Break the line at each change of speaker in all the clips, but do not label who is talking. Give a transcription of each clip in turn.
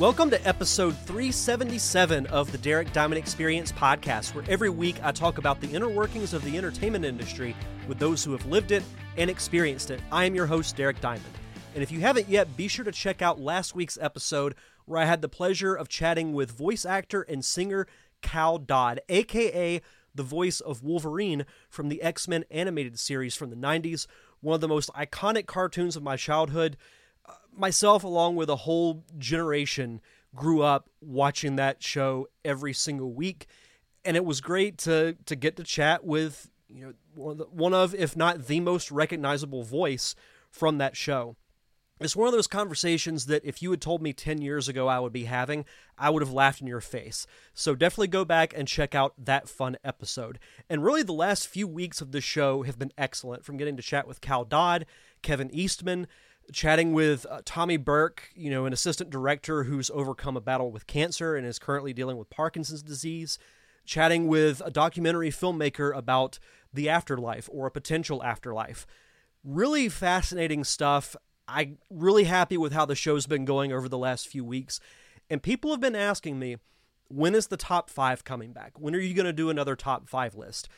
Welcome to episode 377 of the Derek Diamond Experience podcast, where every week I talk about the inner workings of the entertainment industry with those who have lived it and experienced it. I am your host, Derek Diamond. And if you haven't yet, be sure to check out last week's episode where I had the pleasure of chatting with voice actor and singer Cal Dodd, aka the voice of Wolverine from the X Men animated series from the 90s, one of the most iconic cartoons of my childhood myself, along with a whole generation, grew up watching that show every single week, and it was great to to get to chat with you know one of, the, one of if not the most recognizable voice from that show. It's one of those conversations that if you had told me 10 years ago I would be having, I would have laughed in your face. So definitely go back and check out that fun episode. And really, the last few weeks of the show have been excellent from getting to chat with Cal Dodd, Kevin Eastman, chatting with uh, Tommy Burke, you know, an assistant director who's overcome a battle with cancer and is currently dealing with Parkinson's disease, chatting with a documentary filmmaker about the afterlife or a potential afterlife. Really fascinating stuff. I'm really happy with how the show's been going over the last few weeks. And people have been asking me, when is the top five coming back? When are you going to do another top five list?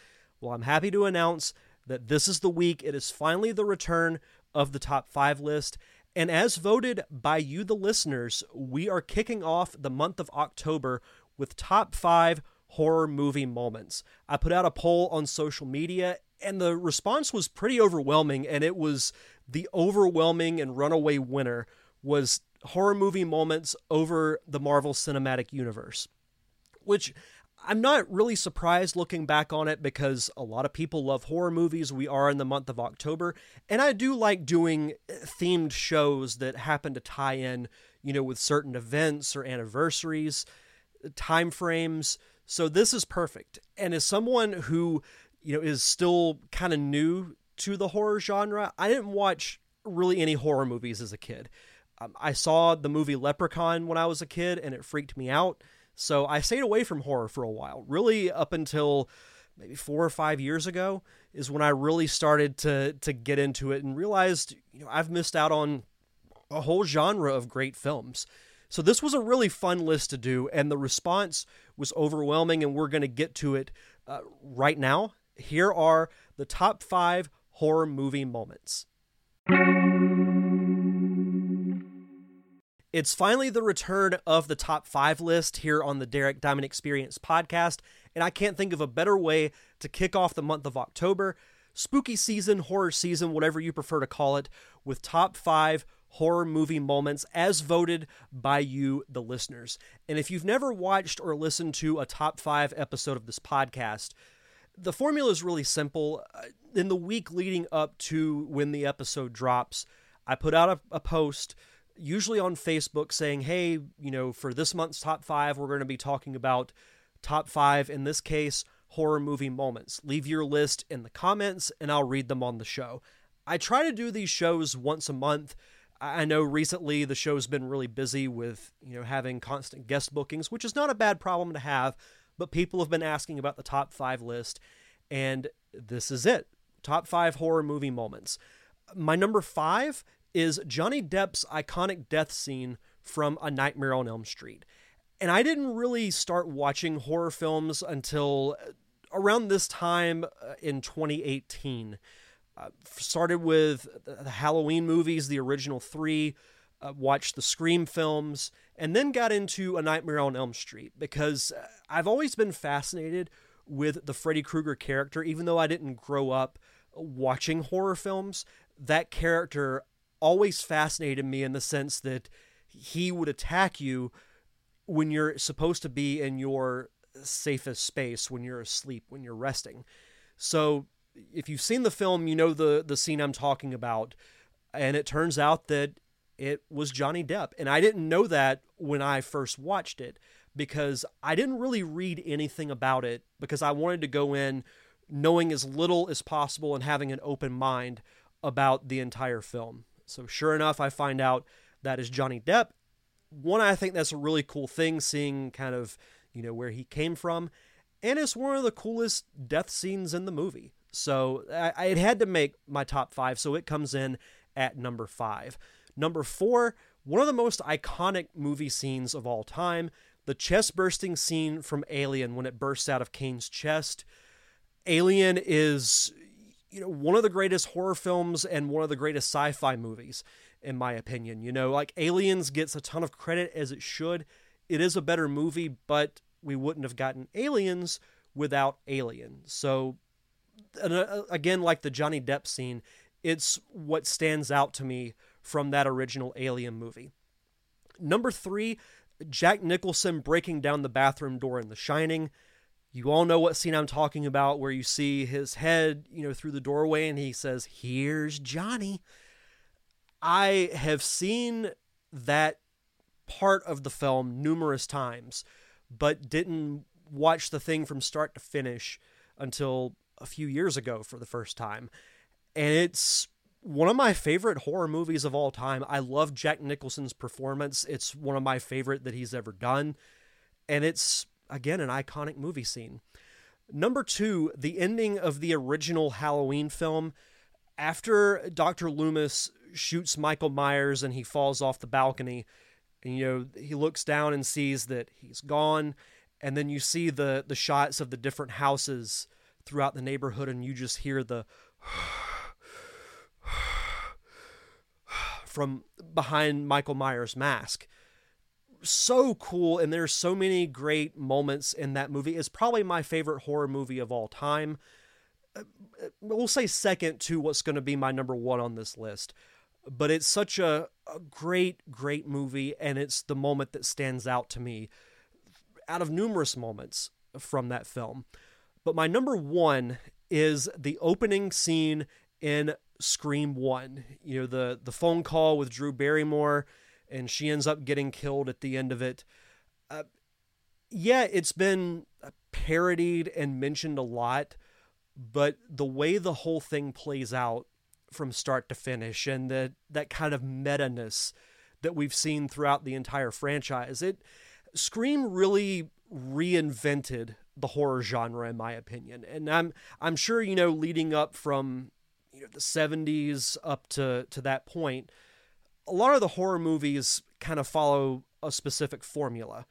Well, I'm happy to announce that this is the week. It is finally the return of the top five list. And as voted by you, the listeners, we are kicking off the month of October with top five horror movie moments. I put out a poll on social media, and the response was pretty overwhelming. And it was the overwhelming and runaway winner was horror movie moments over the Marvel Cinematic Universe, which I'm not really surprised looking back on it because a lot of people love horror movies. We are in the month of October, and I do like doing uh, themed shows that happen to tie in, you know, with certain events or anniversaries, time frames. So this is perfect. And as someone who, you know, is still kind of new to the horror genre, I didn't watch really any horror movies as a kid. Um, I saw the movie Leprechaun when I was a kid, and it freaked me out. So I stayed away from horror for a while, really up until maybe four or five years ago is when I really started to to get into it and realized, you know, I've missed out on a whole genre of great films. So this was a really fun list to do, and the response was overwhelming, and we're going to get to it uh, right now. Here are the top five horror movie moments. It's finally the return of the top five list here on the Derek Diamond Experience podcast, and I can't think of a better way to kick off the month of October, spooky season, horror season, whatever you prefer to call it, with top five horror movie moments as voted by you, the listeners. And if you've never watched or listened to a top five episode of this podcast, the formula is really simple. Uh, in the week leading up to when the episode drops, I put out a, a post usually on Facebook saying, hey, you know, for this month's top five, we're going to be talking about top five, in this case, horror movie moments. Leave your list in the comments and I'll read them on the show. I try to do these shows once a month. I know recently the show's been really busy with, you know, having constant guest bookings, which is not a bad problem to have, but people have been asking about the top 5 list and this is it. Top 5 horror movie moments. My number 5 is Johnny Depp's iconic death scene from A Nightmare on Elm Street. And I didn't really start watching horror films until around this time uh, in 2018. Uh, started with the Halloween movies, the original three, uh, watched the Scream films, and then got into A Nightmare on Elm Street because uh, I've always been fascinated with the Freddy Krueger character, even though I didn't grow up watching horror films. That character always fascinated me in the sense that he would attack you when you're supposed to be in your safest space, when you're asleep, when you're resting. So if you've seen the film, you know the the scene I'm talking about, and it turns out that it was Johnny Depp, and I didn't know that when I first watched it because I didn't really read anything about it because I wanted to go in knowing as little as possible and having an open mind about the entire film. So sure enough, I find out that is Johnny Depp. One, I think that's a really cool thing, seeing kind of you know where he came from, and it's one of the coolest death scenes in the movie. So I, had to make my top five, so it comes in at number five. Number four one of the most iconic movie scenes of all time, the chest bursting scene from Alien when it bursts out of Kane's chest. Alien is you know one of the greatest horror films and one of the greatest sci-fi movies in my opinion. You know, like Aliens gets a ton of credit as it should. It is a better movie, but we wouldn't have gotten Aliens without Alien. So uh, again like the Johnny Depp scene, it's what stands out to me from that original Alien movie. Number 3, Jack Nicholson breaking down the bathroom door in The Shining. You all know what scene I'm talking about where you see his head, you know, through the doorway and he says, "Here's Johnny." I have seen that part of the film numerous times, but didn't watch the thing from start to finish until a few years ago for the first time. And it's one of my favorite horror movies of all time. I love Jack Nicholson's performance. It's one of my favorite that he's ever done. And it's, again, an iconic movie scene. Number two, the ending of the original Halloween film. After Dr. Loomis shoots Michael Myers and he falls off the balcony, and you know, he looks down and sees that he's gone. And then you see the, the shots of the different houses throughout the neighborhood, and you just hear the from behind Michael Myers' mask. So cool, and there's so many great moments in that movie. It's probably my favorite horror movie of all time. Uh, we'll say second to what's going to be my number one on this list. But it's such a, a great, great movie, and it's the moment that stands out to me out of numerous moments from that film. But my number one is the opening scene in Scream 1. You know, the, the phone call with Drew Barrymore, and she ends up getting killed at the end of it. Uh, yeah, it's been parodied and mentioned a lot, but the way the whole thing plays out from start to finish and the, that kind of meta-ness that we've seen throughout the entire franchise, it Scream really reinvented the horror genre in my opinion. And I'm I'm sure you know leading up from you know the 70s up to to that point a lot of the horror movies kind of follow a specific formula.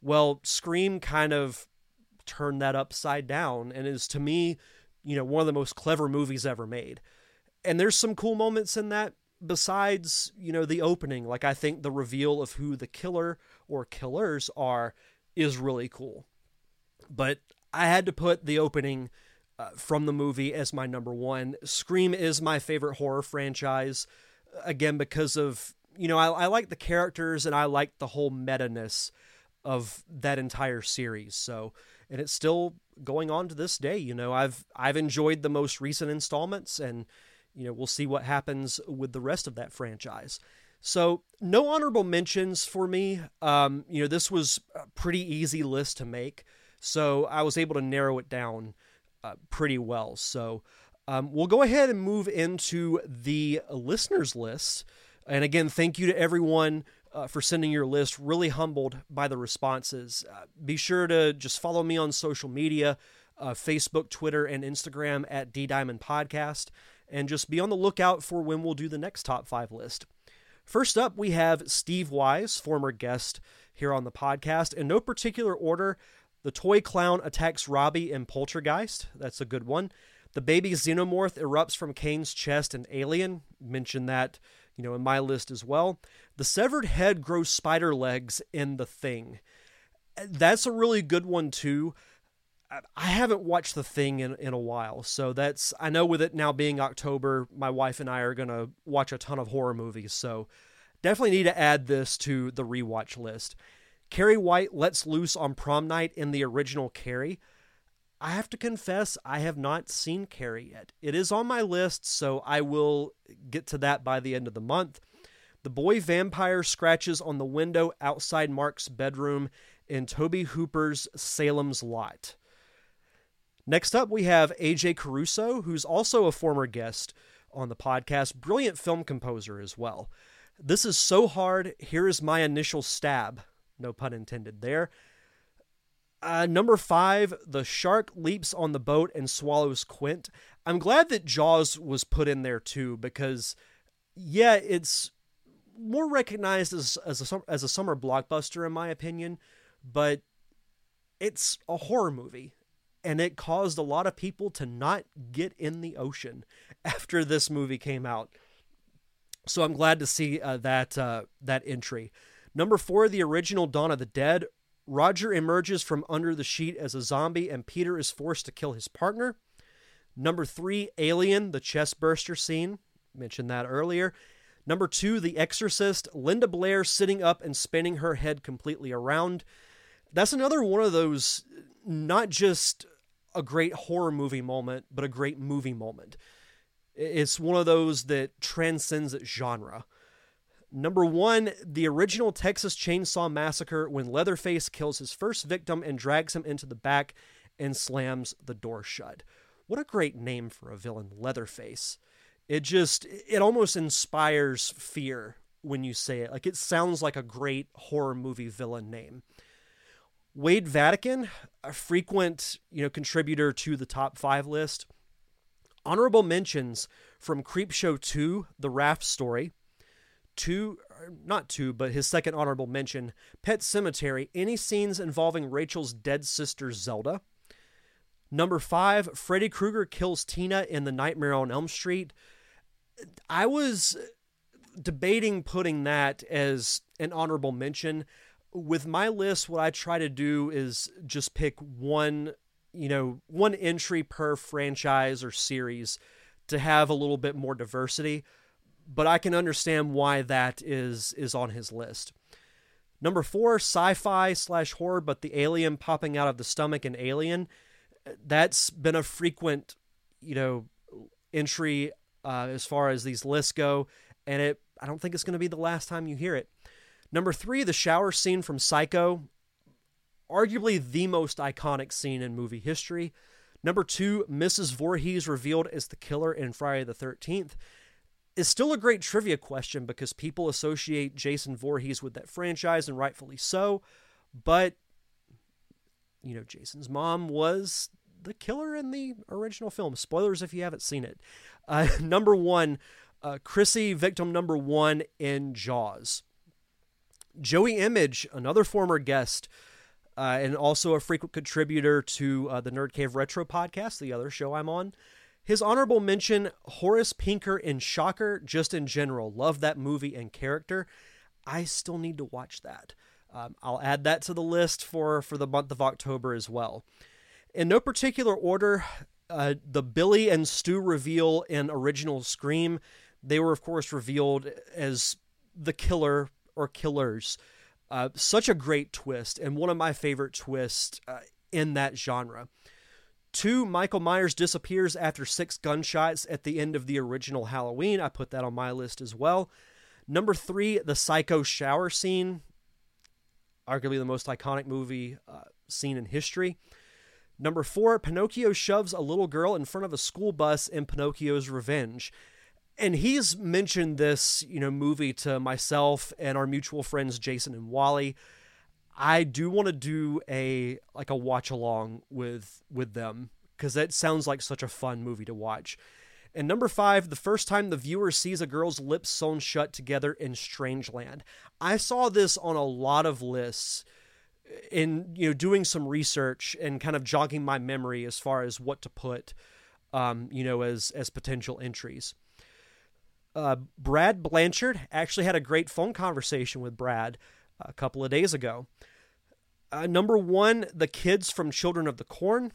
Well, Scream kind of turned that upside down and is to me, you know, one of the most clever movies ever made. And there's some cool moments in that besides, you know, the opening. Like I think the reveal of who the killer or killers are is really cool. But I had to put the opening uh, from the movie as my number one. Scream is my favorite horror franchise, again, because of, you know, I, I like the characters and I like the whole meta ness of that entire series. So, and it's still going on to this day. You know, I've I've enjoyed the most recent installments, and you know, we'll see what happens with the rest of that franchise. So, no honorable mentions for me. Um, you know, this was a pretty easy list to make, so I was able to narrow it down uh, pretty well. So, um, we'll go ahead and move into the listeners list. And again, thank you to everyone uh, for sending your list. Really humbled by the responses. Uh, be sure to just follow me on social media uh, Facebook, Twitter, and Instagram at D Diamond Podcast. And just be on the lookout for when we'll do the next top five list. First up, we have Steve Wise, former guest here on the podcast. In no particular order, the toy clown attacks Robbie in Poltergeist. That's a good one. The baby xenomorph erupts from Kane's chest in Alien. Mentioned that, you know, in my list as well. The severed head grows spider legs in The Thing. That's a really good one too. I haven't watched The Thing in, in a while, so that's I know with it now being October, my wife and I are gonna watch a ton of horror movies, so definitely need to add this to the rewatch list. Carrie White lets loose on prom night in the original Carrie. I have to confess, I have not seen Carrie yet. It is on my list, so I will get to that by the end of the month. The boy vampire scratches on the window outside Mark's bedroom in Tobe Hooper's Salem's Lot. Next up, we have AJ Caruso, who's also a former guest on the podcast, brilliant film composer as well. This is so hard. Here is my initial stab. No pun intended there. Uh, number five, the shark leaps on the boat and swallows Quint. I'm glad that Jaws was put in there too, because, yeah, it's more recognized as as a as a summer blockbuster in my opinion, but it's a horror movie and it caused a lot of people to not get in the ocean after this movie came out. So I'm glad to see uh, that uh, that entry. Number four, the original Dawn of the Dead. Roger emerges from under the sheet as a zombie, and Peter is forced to kill his partner. Number three, Alien, the chest burster scene. Mentioned that earlier. Number two, The Exorcist, Linda Blair sitting up and spinning her head completely around. That's another one of those, not just a great horror movie moment, but a great movie moment. It's one of those that transcends its genre. Number one, the original Texas Chainsaw Massacre when Leatherface kills his first victim and drags him into the back and slams the door shut. What a great name for a villain, Leatherface. It just, it almost inspires fear when you say it. Like it sounds like a great horror movie villain name. Wade Vatican, a frequent, you know, contributor to the top five list. Honorable mentions from Creepshow 2, The Raft Story, two, er, not two, but his second honorable mention, Pet Sematary any scenes involving Rachel's dead sister Zelda. Number five, Freddy Krueger kills Tina in The Nightmare on Elm Street. I was debating putting that as an honorable mention. With my list, what I try to do is just pick one, you know, one entry per franchise or series to have a little bit more diversity but I can understand why that is is on his list. Number four, sci-fi slash horror, but the alien popping out of the stomach in Alien. That's been a frequent, you know, entry uh, as far as these lists go, and it. I don't think it's going to be the last time you hear it. Number three, the shower scene from Psycho, arguably the most iconic scene in movie history. Number two, Mrs. Voorhees revealed as the killer in Friday the 13th is still a great trivia question because people associate Jason Voorhees with that franchise, and rightfully so. But, you know, Jason's mom was the killer in the original film. Spoilers if you haven't seen it. Uh, number one, uh, Chrissy, victim number one in Jaws. Joey Image, another former guest, uh, and also a frequent contributor to uh, the Nerd Cave Retro podcast, the other show I'm on. His honorable mention Horace Pinker in Shocker, just in general. Love that movie and character. I still need to watch that. Um, I'll add that to the list for, for the month of October as well. In no particular order, uh, the Billy and Stu reveal in original Scream, they were, of course, revealed as the killer or killers. Uh, such a great twist, and one of my favorite twists uh, in that genre. Two, Michael Myers disappears after six gunshots at the end of the original Halloween. I put that on my list as well. Number three, the Psycho shower scene, arguably the most iconic movie uh, scene in history. Number four, Pinocchio shoves a little girl in front of a school bus in Pinocchio's Revenge. And he's mentioned this, you know, movie to myself and our mutual friends Jason and Wally. I do want to do a like a watch along with with them because that sounds like such a fun movie to watch. And number five, the first time the viewer sees a girl's lips sewn shut together in Strangeland. I saw this on a lot of lists in you know doing some research and kind of jogging my memory as far as what to put um, you know as as potential entries. Uh, Brad Blanchard actually had a great phone conversation with Brad a couple of days ago. Uh, number one, the kids from Children of the Corn.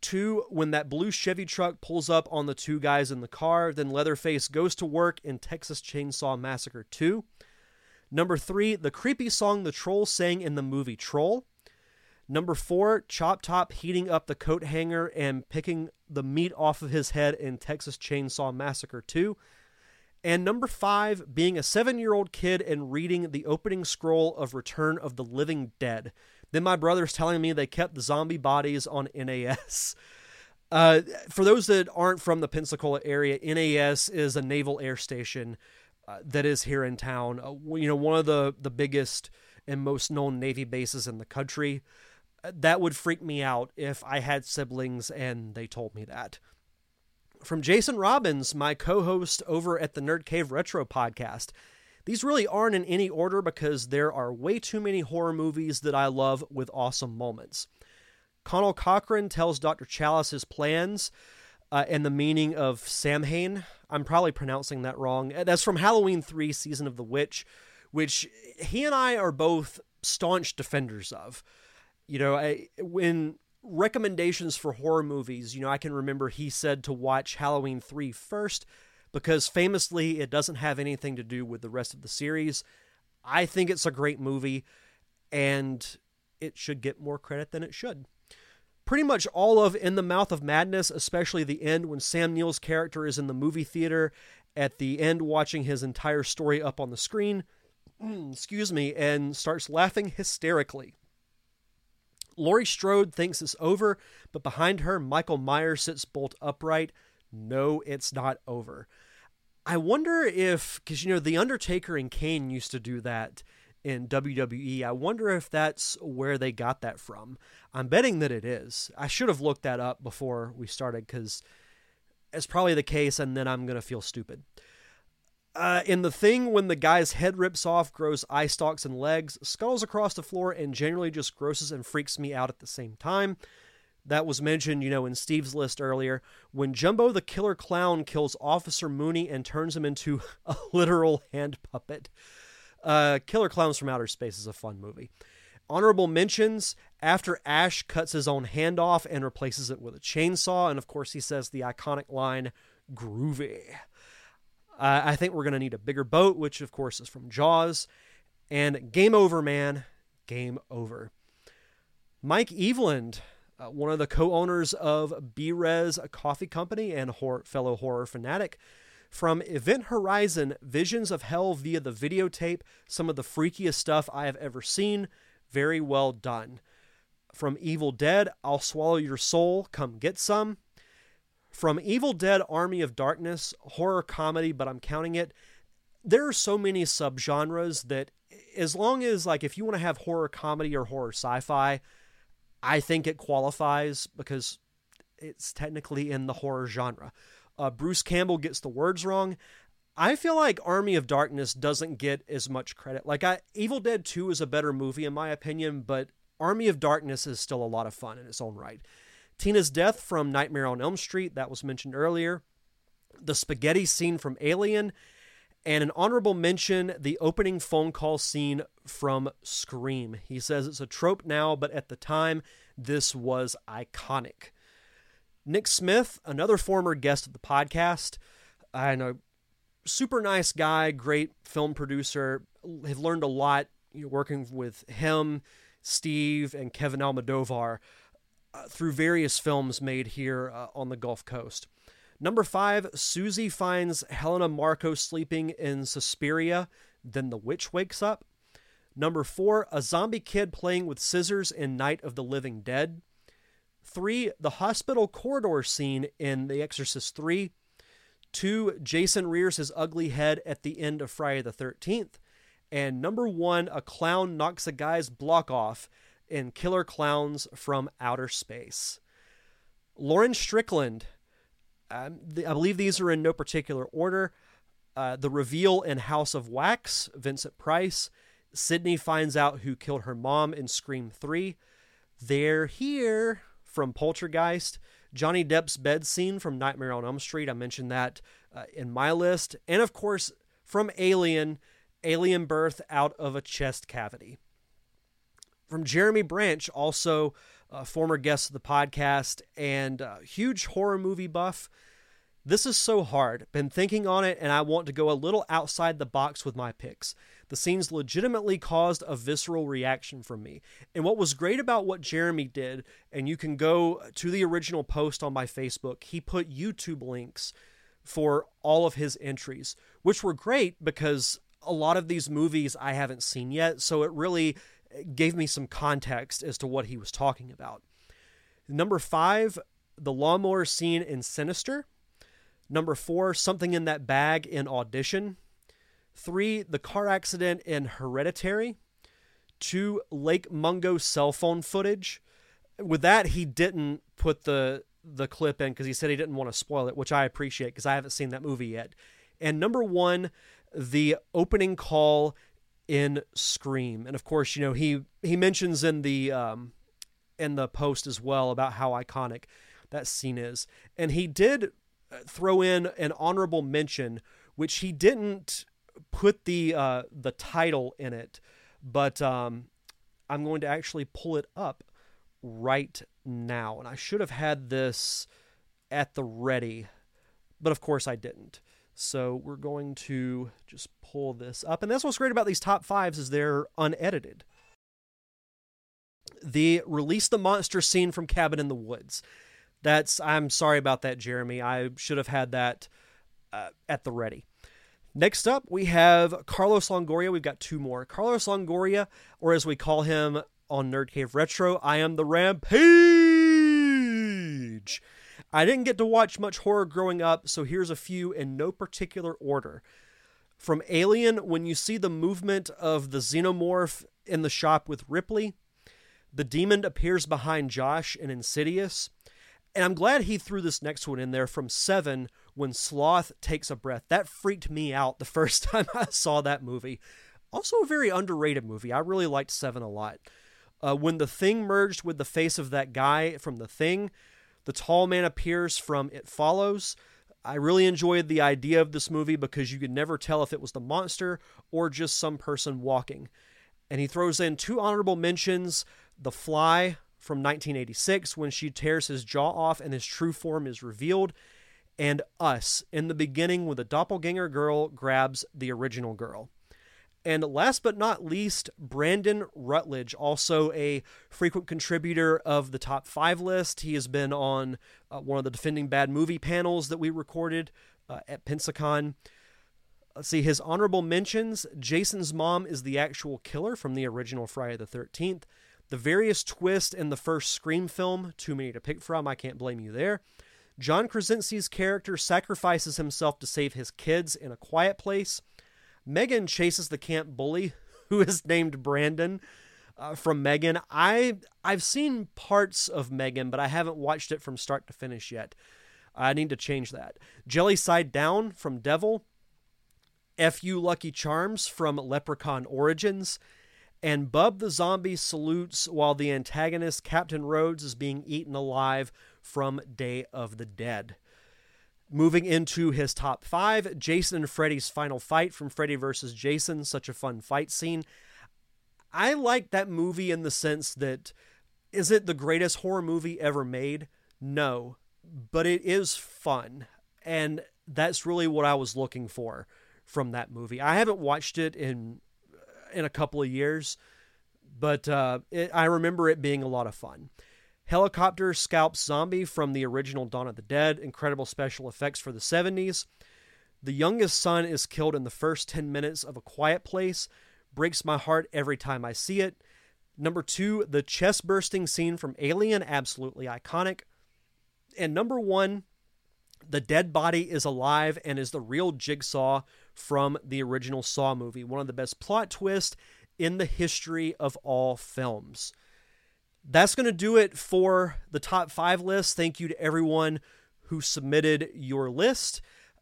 Two, when that blue Chevy truck pulls up on the two guys in the car, then Leatherface goes to work in Texas Chainsaw Massacre 2. Number three, the creepy song the troll sang in the movie Troll. Number four, Chop Top heating up the coat hanger and picking the meat off of his head in Texas Chainsaw Massacre 2. And number five, being a seven year old kid and reading the opening scroll of Return of the Living Dead. Then my brother's telling me they kept the zombie bodies on NAS. Uh, for those that aren't from the Pensacola area, NAS is a naval air station uh, that is here in town. Uh, you know, one of the, the biggest and most known Navy bases in the country. Uh, that would freak me out if I had siblings and they told me that from Jason Robbins, my co host over at the Nerd Cave Retro podcast. These really aren't in any order because there are way too many horror movies that I love with awesome moments. Conal Cochran tells Dr. Challis his plans uh, and the meaning of Samhain. I'm probably pronouncing that wrong. Uh, that's from Halloween 3 Season of the Witch, which he and I are both staunch defenders of. You know, I, when recommendations for horror movies, you know, I can remember he said to watch Halloween 3 first because famously it doesn't have anything to do with the rest of the series. I think it's a great movie and it should get more credit than it should. Pretty much all of In the Mouth of Madness, especially the end when Sam Neill's character is in the movie theater at the end watching his entire story up on the screen, excuse me, and starts laughing hysterically. Laurie Strode thinks it's over, but behind her, Michael Myers sits bolt upright. No, it's not over. I wonder if, because you know, The Undertaker and Kane used to do that in WWE. I wonder if that's where they got that from. I'm betting that it is. I should have looked that up before we started because it's probably the case, and then I'm going to feel stupid. Uh, in the thing, when the guy's head rips off, grows eye stalks and legs, scuttles across the floor, and generally just grosses and freaks me out at the same time. That was mentioned, you know, in Steve's list earlier. When Jumbo the Killer Clown kills Officer Mooney and turns him into a literal hand puppet. Uh, Killer Klowns from Outer Space is a fun movie. Honorable mentions after Ash cuts his own hand off and replaces it with a chainsaw. And of course, he says the iconic line, groovy. Uh, I think we're going to need a bigger boat, which of course is from Jaws. And game over, man. Game over. Mike Eveland, uh, one of the co owners of B Res Coffee Company and horror, fellow horror fanatic, from Event Horizon Visions of Hell via the videotape, some of the freakiest stuff I have ever seen. Very well done. From Evil Dead, I'll Swallow Your Soul, Come Get Some. From Evil Dead Army of Darkness, horror comedy, but I'm counting it. There are so many subgenres that, as long as, like, if you want to have horror comedy or horror sci fi, I think it qualifies because it's technically in the horror genre. Uh, Bruce Campbell gets the words wrong. I feel like Army of Darkness doesn't get as much credit. Like I Evil Dead 2 is a better movie in my opinion, but Army of Darkness is still a lot of fun in its own right. Tina's death from Nightmare on Elm Street, that was mentioned earlier. The spaghetti scene from Alien, and an honorable mention the opening phone call scene from Scream. He says it's a trope now, but at the time, this was iconic. Nick Smith, another former guest of the podcast, I know, super nice guy, great film producer. Have learned a lot you know, working with him, Steve, and Kevin Almodovar uh, through various films made here uh, on the Gulf Coast. Number five, Susie finds Helena Marco sleeping in Suspiria. Then the witch wakes up. Number four, a zombie kid playing with scissors in Night of the Living Dead. Three, the hospital corridor scene in The Exorcist 3. Two, Jason rears his ugly head at the end of Friday the 13th. And number one, a clown knocks a guy's block off in Killer Klowns from Outer Space. Lauren Strickland, um, the, I believe these are in no particular order. Uh, the reveal in House of Wax, Vincent Price. Sidney finds out who killed her mom in Scream 3. They're here from Poltergeist, Johnny Depp's bed scene from Nightmare on Elm Street. I mentioned that uh, in my list. And of course, from Alien, alien birth out of a chest cavity. From Jeremy Branch, also a former guest of the podcast and huge horror movie buff. This is so hard. Been thinking on it, and I want to go a little outside the box with my picks. The scenes legitimately caused a visceral reaction from me. And what was great about what Jeremy did, and you can go to the original post on my Facebook, he put YouTube links for all of his entries, which were great because a lot of these movies I haven't seen yet. So it really gave me some context as to what he was talking about. Number five, the lawnmower scene in Sinister. Number four, something in that bag in Audition. Three, the car accident in Hereditary. Two, Lake Mungo cell phone footage. With that, he didn't put the the clip in because he said he didn't want to spoil it, which I appreciate because I haven't seen that movie yet. And number one, the opening call in Scream, and of course, you know he he mentions in the um, in the post as well about how iconic that scene is, and he did uh, throw in an honorable mention, which he didn't put the uh, the title in it, but um, I'm going to actually pull it up right now, and I should have had this at the ready, but of course I didn't. So we're going to just pull this up. And that's what's great about these top fives is they're unedited. The release the monster scene from Cabin in the Woods. That's I'm sorry about that, Jeremy. I should have had that uh, at the ready. Next up, we have Carlos Longoria. We've got two more. Carlos Longoria, or as we call him on Nerd Cave Retro, I am the Rampage. I didn't get to watch much horror growing up, so here's a few in no particular order. From Alien, when you see the movement of the xenomorph in the shop with Ripley, the demon appears behind Josh in Insidious. And I'm glad he threw this next one in there from Seven when Sloth takes a breath. That freaked me out the first time I saw that movie. Also, a very underrated movie. I really liked Seven a lot. Uh, when the thing merged with the face of that guy from the thing, the tall man appears from It Follows. I really enjoyed the idea of this movie because you could never tell if it was the monster or just some person walking. And he throws in two honorable mentions The Fly from 1986 when she tears his jaw off and his true form is revealed, and Us in the beginning when the doppelganger girl grabs the original girl. And last but not least, Brandon Rutledge, also a frequent contributor of the top five list. He has been on uh, one of the Defending Bad movie panels that we recorded uh, at Pensacon. Let's see, his honorable mentions Jason's mom is the actual killer from the original Friday the 13th. The various twists in the first Scream film, too many to pick from, I can't blame you there. John Krasinski's character sacrifices himself to save his kids in a quiet place. Megan chases the camp bully, who is named Brandon. Uh, from Megan, I I've seen parts of Megan, but I haven't watched it from start to finish yet. I need to change that. Jelly Side Down from Devil, Fu Lucky Charms from Leprechaun Origins, and Bub the Zombie salutes while the antagonist Captain Rhodes is being eaten alive from Day of the Dead. Moving into his top five, Jason and Freddy's final fight from Freddy vs. Jason, such a fun fight scene. I like that movie in the sense that is it the greatest horror movie ever made? No, but it is fun. And that's really what I was looking for from that movie. I haven't watched it in in a couple of years, but uh, it, I remember it being a lot of fun. Helicopter scalps zombie from the original Dawn of the Dead. Incredible special effects for the 70s. The youngest son is killed in the first 10 minutes of A Quiet Place. Breaks my heart every time I see it. Number two, the chest bursting scene from Alien. Absolutely iconic. And number one, the dead body is alive and is the real jigsaw from the original Saw movie. One of the best plot twists in the history of all films that's going to do it for the top five list. Thank you to everyone who submitted your list.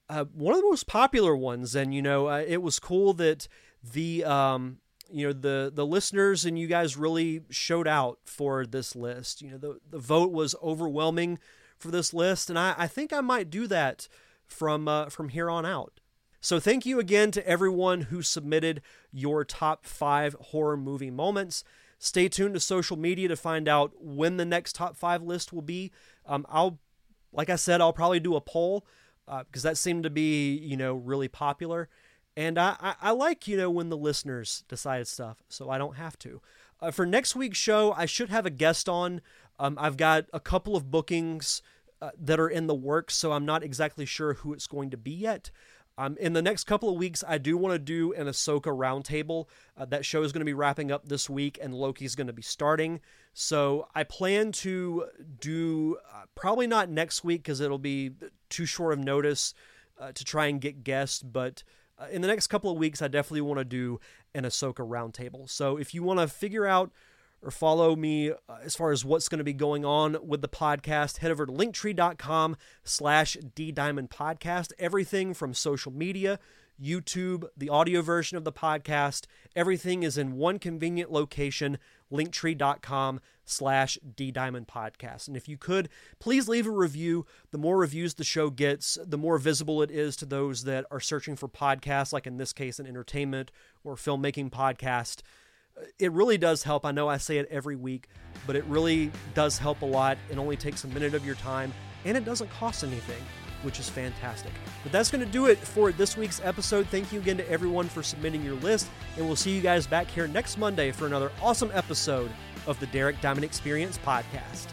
Uh, one of the most popular ones, and you know, uh, it was cool that the um, you know the the listeners and you guys really showed out for this list. You know, the the vote was overwhelming for this list, and I, I think I might do that from uh, from here on out. So thank you again to everyone who submitted your top five horror movie moments. Stay tuned to social media to find out when the next top five list will be. Um, I'll, like I said, I'll probably do a poll because uh, that seemed to be, you know, really popular. And I, I, I, like, you know, when the listeners decide stuff, so I don't have to. Uh, for next week's show, I should have a guest on. Um, I've got a couple of bookings uh, that are in the works, so I'm not exactly sure who it's going to be yet. Um, in the next couple of weeks, I do want to do an Ahsoka roundtable. Uh, that show is going to be wrapping up this week, and Loki's going to be starting. So I plan to do uh, probably not next week because it'll be too short of notice uh, to try and get guests. But uh, in the next couple of weeks, I definitely want to do an Ahsoka roundtable. So if you want to figure out or follow me uh, as far as what's going to be going on with the podcast, head over to linktree.com slash D Diamond Podcast. Everything from social media YouTube, the audio version of the podcast. Everything is in one convenient location, linktree.com slash D Diamond Podcast. And if you could, please leave a review. The more reviews the show gets, the more visible it is to those that are searching for podcasts, like in this case, an entertainment or filmmaking podcast. It really does help. I know I say it every week, but it really does help a lot. It only takes a minute of your time, and it doesn't cost anything which is fantastic. But that's going to do it for this week's episode. Thank you again to everyone for submitting your list, and we'll see you guys back here next Monday for another awesome episode of the Derek Diamond Experience podcast.